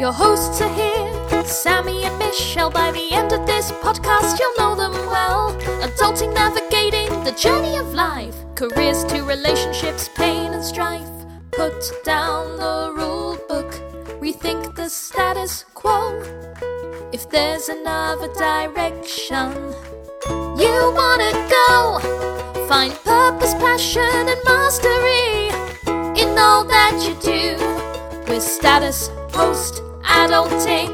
Your hosts are here, Sammy and Michelle. By the end of this podcast, you'll know them well. Adulting, navigating the journey of life, careers to relationships, pain and strife. Put down the rule book, rethink the status quo. If there's another direction you wanna go, find purpose, passion, and mastery in all that you do with status post adulting.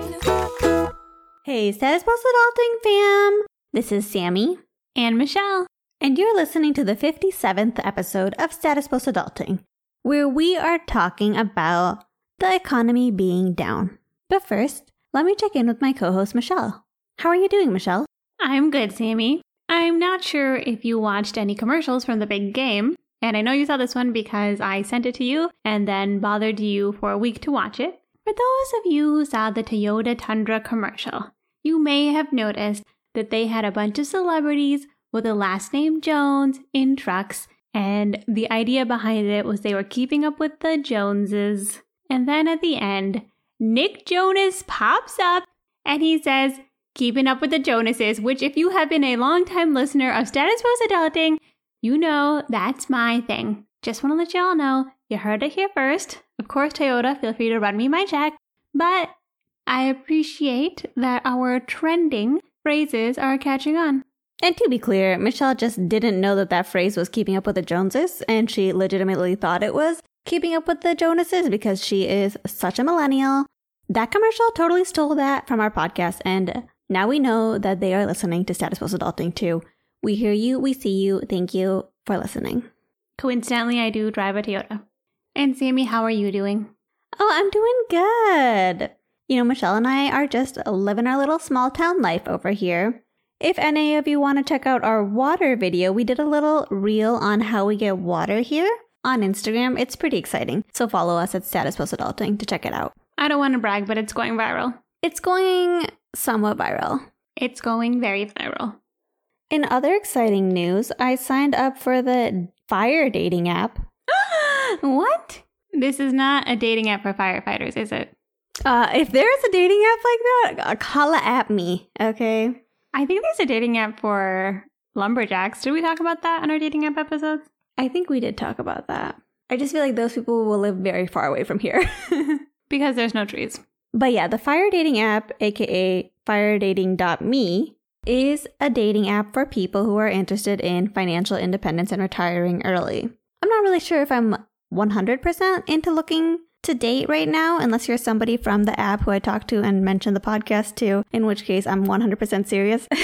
Hey, Status Post Adulting fam! This is Sammy, and Michelle. and you're listening to the 57th episode of Status Post Adulting, where we are talking about the economy being down. But first, let me check in with my co host, Michelle. How are you doing, Michelle? I'm good, Sammy. I'm not sure if you watched any commercials from the big game, and I know you saw this one because I sent it to you and then bothered you for a week to watch it. For those of you who saw the Toyota Tundra commercial, you may have noticed that they had a bunch of celebrities with the last name Jones in trucks, and the idea behind it was they were keeping up with the Joneses. And then at the end, Nick Jonas pops up and he says, Keeping up with the Jonases, which, if you have been a longtime listener of Status Post Adulting, you know that's my thing. Just want to let y'all know you heard it here first. Of course, Toyota, feel free to run me my check. But I appreciate that our trending phrases are catching on. And to be clear, Michelle just didn't know that that phrase was keeping up with the Joneses, and she legitimately thought it was keeping up with the Jonases because she is such a millennial. That commercial totally stole that from our podcast, and now we know that they are listening to Status Post Adulting too. We hear you, we see you. Thank you for listening. Coincidentally, I do drive a Toyota. And Sammy, how are you doing? Oh, I'm doing good. You know, Michelle and I are just living our little small town life over here. If any of you want to check out our water video, we did a little reel on how we get water here on Instagram. It's pretty exciting. So follow us at Status Post Adulting to check it out. I don't want to brag, but it's going viral. It's going somewhat viral. It's going very viral. In other exciting news, I signed up for the fire dating app. what? This is not a dating app for firefighters, is it? Uh, if there's a dating app like that, uh, holla at me, okay? I think there's a dating app for lumberjacks. Did we talk about that on our dating app episodes? I think we did talk about that. I just feel like those people will live very far away from here. Because there's no trees. but yeah, the fire dating app, aka firedating.me, is a dating app for people who are interested in financial independence and retiring early. I'm not really sure if I'm 100% into looking to date right now, unless you're somebody from the app who I talked to and mentioned the podcast to, in which case I'm 100% serious.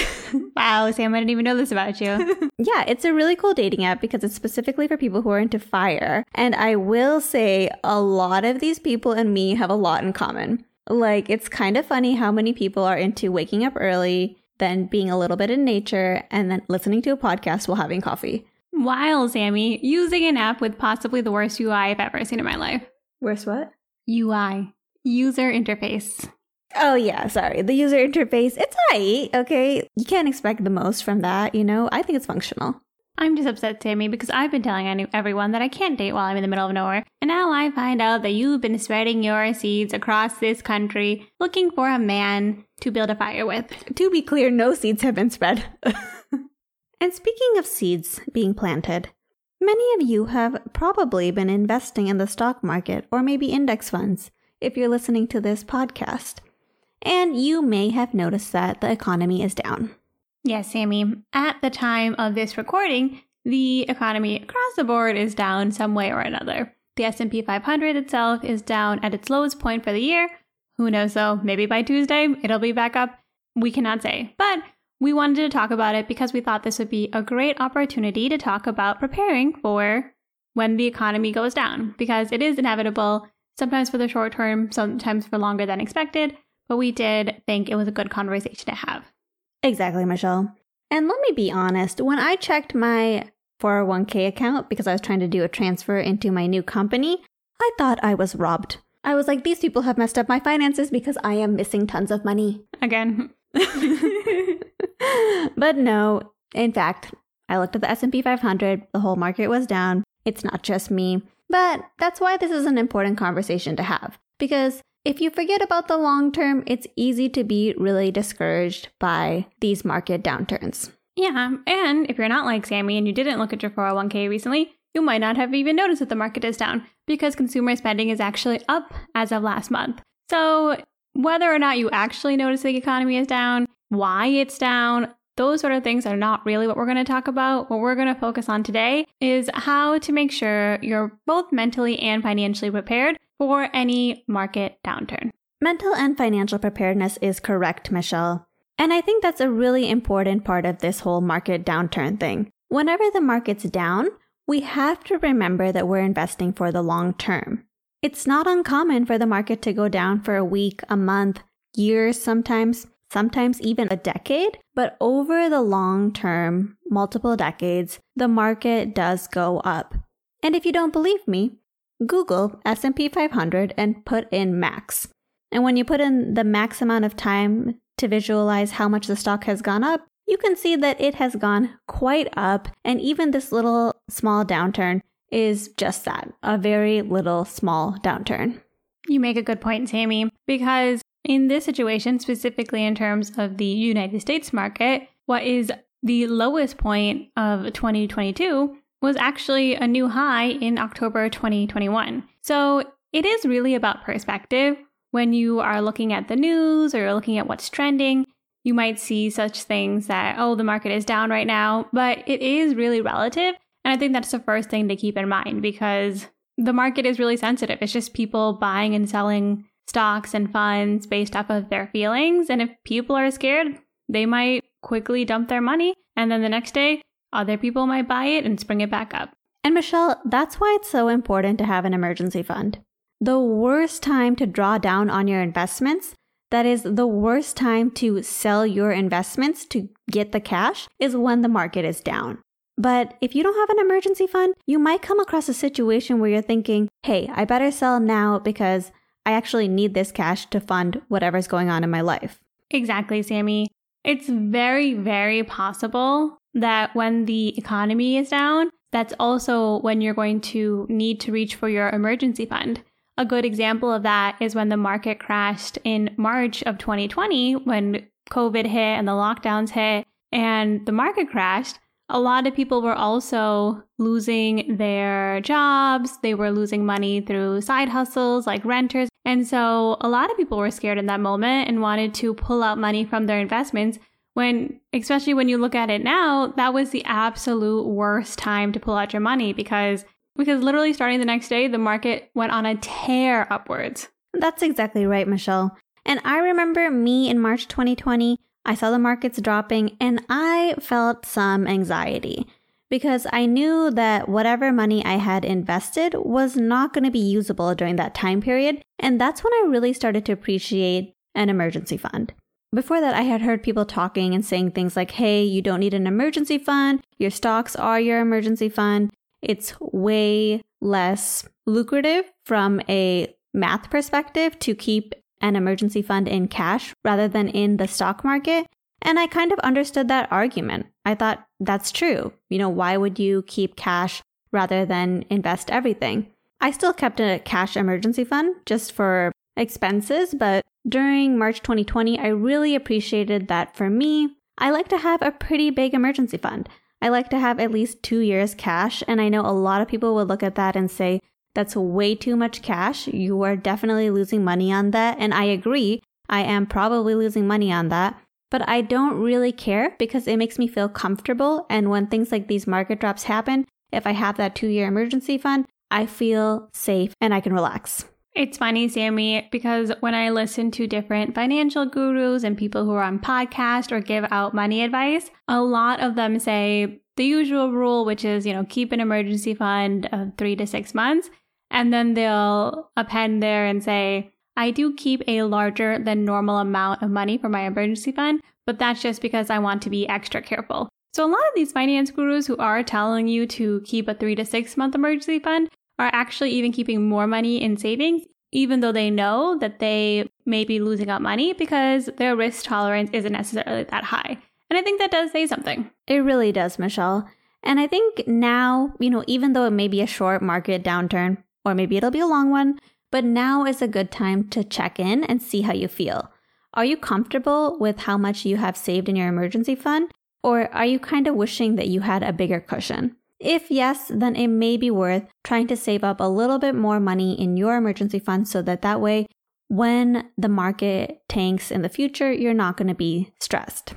Wow, Sam, I didn't even know this about you. Yeah, it's a really cool dating app because it's specifically for people who are into fire. And I will say a lot of these people and me have a lot in common. Like, it's kind of funny how many people are into waking up early, then being a little bit in nature, and then listening to a podcast while having coffee. Wow, Sammy, using an app with possibly the worst UI I've ever seen in my life. Where's what? UI, user interface. Oh, yeah, sorry. The user interface, it's alright, okay? You can't expect the most from that, you know? I think it's functional. I'm just upset, Sammy, because I've been telling everyone that I can't date while I'm in the middle of nowhere. And now I find out that you've been spreading your seeds across this country looking for a man to build a fire with. To be clear, no seeds have been spread. and speaking of seeds being planted, many of you have probably been investing in the stock market or maybe index funds if you're listening to this podcast. And you may have noticed that the economy is down. Yes, Sammy, at the time of this recording, the economy across the board is down some way or another. The S&P 500 itself is down at its lowest point for the year. Who knows though, maybe by Tuesday it'll be back up. We cannot say. But we wanted to talk about it because we thought this would be a great opportunity to talk about preparing for when the economy goes down because it is inevitable, sometimes for the short term, sometimes for longer than expected, but we did think it was a good conversation to have. Exactly, Michelle. And let me be honest, when I checked my 401k account because I was trying to do a transfer into my new company, I thought I was robbed. I was like, these people have messed up my finances because I am missing tons of money. Again, but no, in fact, I looked at the S&P 500, the whole market was down. It's not just me. But that's why this is an important conversation to have because if you forget about the long term, it's easy to be really discouraged by these market downturns. Yeah, and if you're not like Sammy and you didn't look at your 401k recently, you might not have even noticed that the market is down because consumer spending is actually up as of last month. So, whether or not you actually notice the economy is down, why it's down, those sort of things are not really what we're going to talk about. What we're going to focus on today is how to make sure you're both mentally and financially prepared for any market downturn. Mental and financial preparedness is correct, Michelle. And I think that's a really important part of this whole market downturn thing. Whenever the market's down, we have to remember that we're investing for the long term. It's not uncommon for the market to go down for a week, a month, years sometimes, sometimes even a decade, but over the long term, multiple decades, the market does go up. And if you don't believe me, Google S&P 500 and put in max. And when you put in the max amount of time to visualize how much the stock has gone up, you can see that it has gone quite up. And even this little small downturn is just that a very little small downturn. You make a good point, Sammy, because in this situation, specifically in terms of the United States market, what is the lowest point of 2022 was actually a new high in October 2021. So it is really about perspective. When you are looking at the news or you're looking at what's trending, you might see such things that, oh, the market is down right now, but it is really relative. And I think that's the first thing to keep in mind because the market is really sensitive. It's just people buying and selling stocks and funds based off of their feelings. And if people are scared, they might quickly dump their money. And then the next day, other people might buy it and spring it back up. And Michelle, that's why it's so important to have an emergency fund. The worst time to draw down on your investments, that is the worst time to sell your investments to get the cash, is when the market is down. But if you don't have an emergency fund, you might come across a situation where you're thinking, hey, I better sell now because I actually need this cash to fund whatever's going on in my life. Exactly, Sammy. It's very, very possible that when the economy is down, that's also when you're going to need to reach for your emergency fund. A good example of that is when the market crashed in March of 2020 when COVID hit and the lockdowns hit and the market crashed. A lot of people were also losing their jobs. They were losing money through side hustles like renters. And so a lot of people were scared in that moment and wanted to pull out money from their investments when especially when you look at it now that was the absolute worst time to pull out your money because because literally starting the next day the market went on a tear upwards that's exactly right michelle and i remember me in march 2020 i saw the markets dropping and i felt some anxiety because I knew that whatever money I had invested was not going to be usable during that time period. And that's when I really started to appreciate an emergency fund. Before that, I had heard people talking and saying things like, hey, you don't need an emergency fund. Your stocks are your emergency fund. It's way less lucrative from a math perspective to keep an emergency fund in cash rather than in the stock market. And I kind of understood that argument. I thought that's true. You know, why would you keep cash rather than invest everything? I still kept a cash emergency fund just for expenses, but during March 2020, I really appreciated that for me, I like to have a pretty big emergency fund. I like to have at least two years cash, and I know a lot of people would look at that and say, that's way too much cash. You are definitely losing money on that. And I agree, I am probably losing money on that. But I don't really care because it makes me feel comfortable. And when things like these market drops happen, if I have that two year emergency fund, I feel safe and I can relax. It's funny, Sammy, because when I listen to different financial gurus and people who are on podcast or give out money advice, a lot of them say the usual rule, which is, you know, keep an emergency fund of three to six months. And then they'll append there and say, I do keep a larger than normal amount of money for my emergency fund, but that's just because I want to be extra careful. So a lot of these finance gurus who are telling you to keep a three to six month emergency fund are actually even keeping more money in savings, even though they know that they may be losing out money because their risk tolerance isn't necessarily that high. And I think that does say something. It really does, Michelle. And I think now, you know, even though it may be a short market downturn, or maybe it'll be a long one, but now is a good time to check in and see how you feel. Are you comfortable with how much you have saved in your emergency fund? Or are you kind of wishing that you had a bigger cushion? If yes, then it may be worth trying to save up a little bit more money in your emergency fund so that that way, when the market tanks in the future, you're not going to be stressed.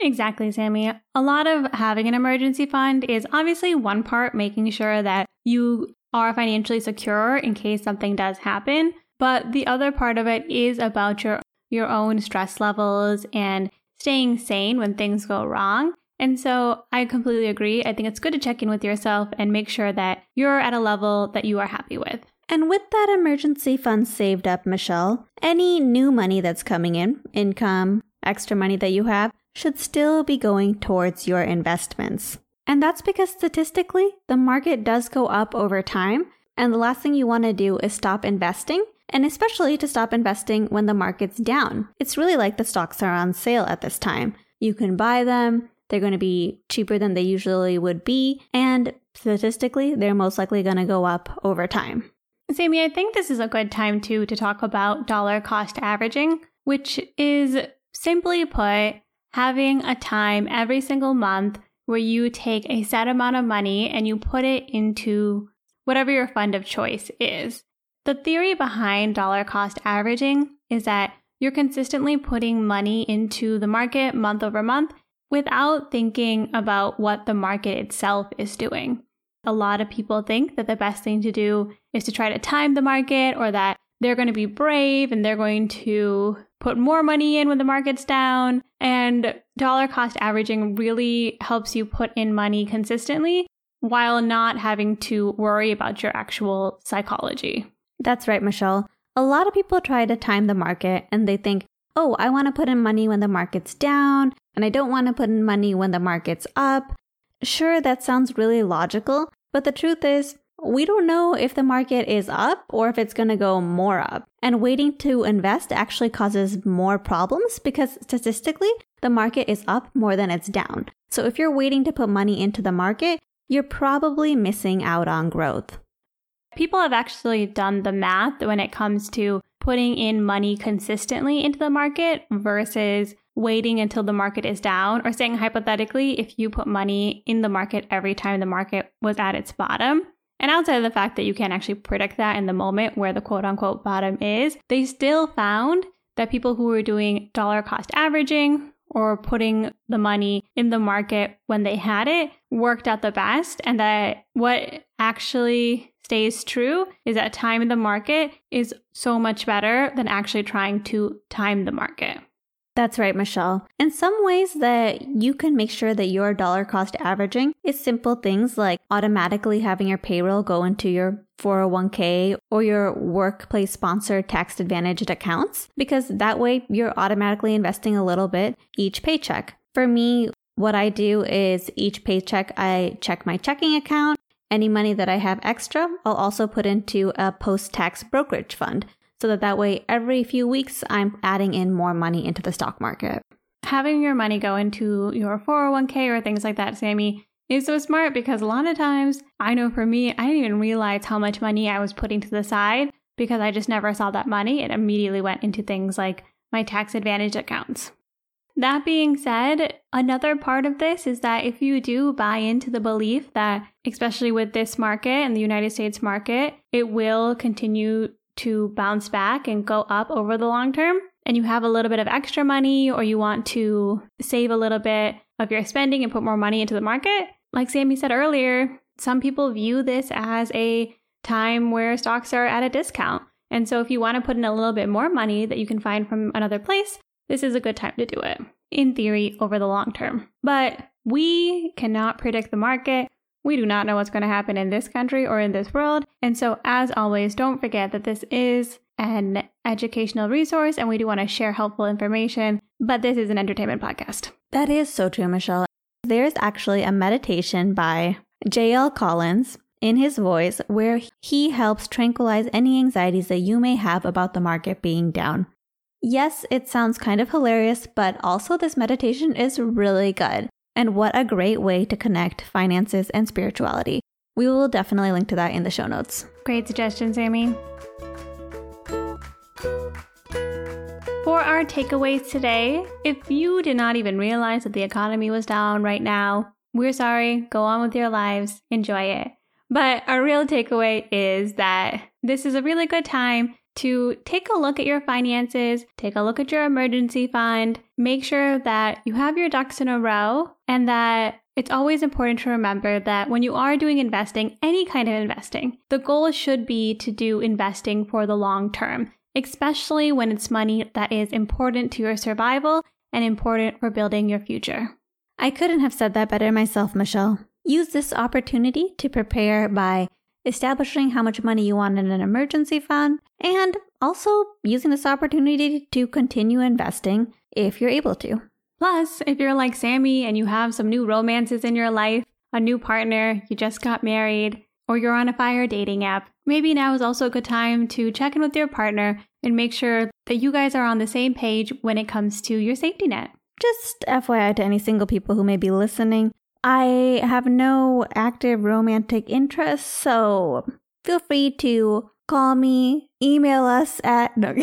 Exactly, Sammy. A lot of having an emergency fund is obviously one part making sure that you are financially secure in case something does happen, but the other part of it is about your your own stress levels and staying sane when things go wrong. And so I completely agree. I think it's good to check in with yourself and make sure that you're at a level that you are happy with. And with that emergency fund saved up, Michelle, any new money that's coming in, income, extra money that you have, should still be going towards your investments. And that's because statistically, the market does go up over time. And the last thing you want to do is stop investing, and especially to stop investing when the market's down. It's really like the stocks are on sale at this time. You can buy them, they're going to be cheaper than they usually would be, and statistically, they're most likely going to go up over time. Sammy, I think this is a good time too to talk about dollar cost averaging, which is simply put, having a time every single month where you take a set amount of money and you put it into whatever your fund of choice is. The theory behind dollar cost averaging is that you're consistently putting money into the market month over month without thinking about what the market itself is doing. A lot of people think that the best thing to do is to try to time the market or that they're going to be brave and they're going to put more money in when the market's down. And dollar cost averaging really helps you put in money consistently while not having to worry about your actual psychology. That's right, Michelle. A lot of people try to time the market and they think, oh, I want to put in money when the market's down, and I don't want to put in money when the market's up. Sure, that sounds really logical, but the truth is, we don't know if the market is up or if it's going to go more up. And waiting to invest actually causes more problems because statistically, the market is up more than it's down. So if you're waiting to put money into the market, you're probably missing out on growth. People have actually done the math when it comes to putting in money consistently into the market versus waiting until the market is down, or saying hypothetically, if you put money in the market every time the market was at its bottom, and outside of the fact that you can't actually predict that in the moment where the quote unquote bottom is, they still found that people who were doing dollar cost averaging or putting the money in the market when they had it worked out the best. And that what actually stays true is that time in the market is so much better than actually trying to time the market. That's right, Michelle. In some ways that you can make sure that your dollar cost averaging is simple things like automatically having your payroll go into your 401k or your workplace sponsored tax advantaged accounts, because that way you're automatically investing a little bit each paycheck. For me, what I do is each paycheck, I check my checking account. Any money that I have extra, I'll also put into a post tax brokerage fund so that that way every few weeks I'm adding in more money into the stock market. Having your money go into your 401k or things like that, Sammy, is so smart because a lot of times, I know for me, I didn't even realize how much money I was putting to the side because I just never saw that money. It immediately went into things like my tax advantage accounts. That being said, another part of this is that if you do buy into the belief that, especially with this market and the United States market, it will continue to bounce back and go up over the long term, and you have a little bit of extra money or you want to save a little bit of your spending and put more money into the market, like Sammy said earlier, some people view this as a time where stocks are at a discount. And so if you want to put in a little bit more money that you can find from another place, this is a good time to do it, in theory, over the long term. But we cannot predict the market. We do not know what's going to happen in this country or in this world. And so, as always, don't forget that this is an educational resource and we do want to share helpful information, but this is an entertainment podcast. That is so true, Michelle. There's actually a meditation by J.L. Collins in his voice where he helps tranquilize any anxieties that you may have about the market being down. Yes, it sounds kind of hilarious, but also this meditation is really good. And what a great way to connect finances and spirituality. We will definitely link to that in the show notes. Great suggestions, Sammy. For our takeaways today, if you did not even realize that the economy was down right now, we're sorry, go on with your lives, enjoy it. But our real takeaway is that this is a really good time to take a look at your finances, take a look at your emergency fund, make sure that you have your ducks in a row, and that it's always important to remember that when you are doing investing, any kind of investing, the goal should be to do investing for the long term, especially when it's money that is important to your survival and important for building your future. I couldn't have said that better myself, Michelle. Use this opportunity to prepare by establishing how much money you want in an emergency fund, and also using this opportunity to continue investing if you're able to. Plus, if you're like Sammy and you have some new romances in your life, a new partner, you just got married, or you're on a fire dating app, maybe now is also a good time to check in with your partner and make sure that you guys are on the same page when it comes to your safety net. Just FYI to any single people who may be listening, I have no active romantic interests, so feel free to call me, email us at. No.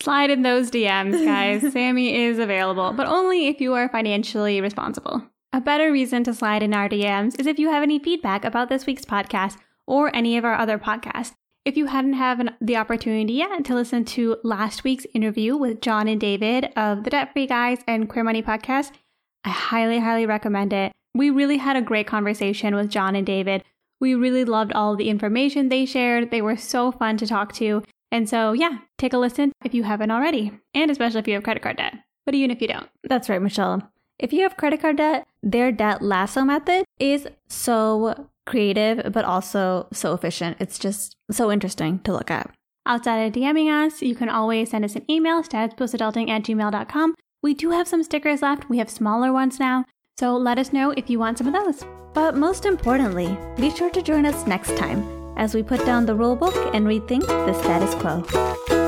Slide in those DMs, guys. Sammy is available, but only if you are financially responsible. A better reason to slide in our DMs is if you have any feedback about this week's podcast or any of our other podcasts. If you hadn't had the opportunity yet to listen to last week's interview with John and David of the Debt Free Guys and Queer Money podcast, I highly, highly recommend it. We really had a great conversation with John and David. We really loved all the information they shared. They were so fun to talk to. And so, yeah, take a listen if you haven't already, and especially if you have credit card debt, but even if you don't. That's right, Michelle. If you have credit card debt, their debt lasso method is so creative, but also so efficient. It's just so interesting to look at. Outside of DMing us, you can always send us an email, statuspostadulting at gmail.com. We do have some stickers left. We have smaller ones now. So let us know if you want some of those. But most importantly, be sure to join us next time as we put down the rulebook and rethink the status quo.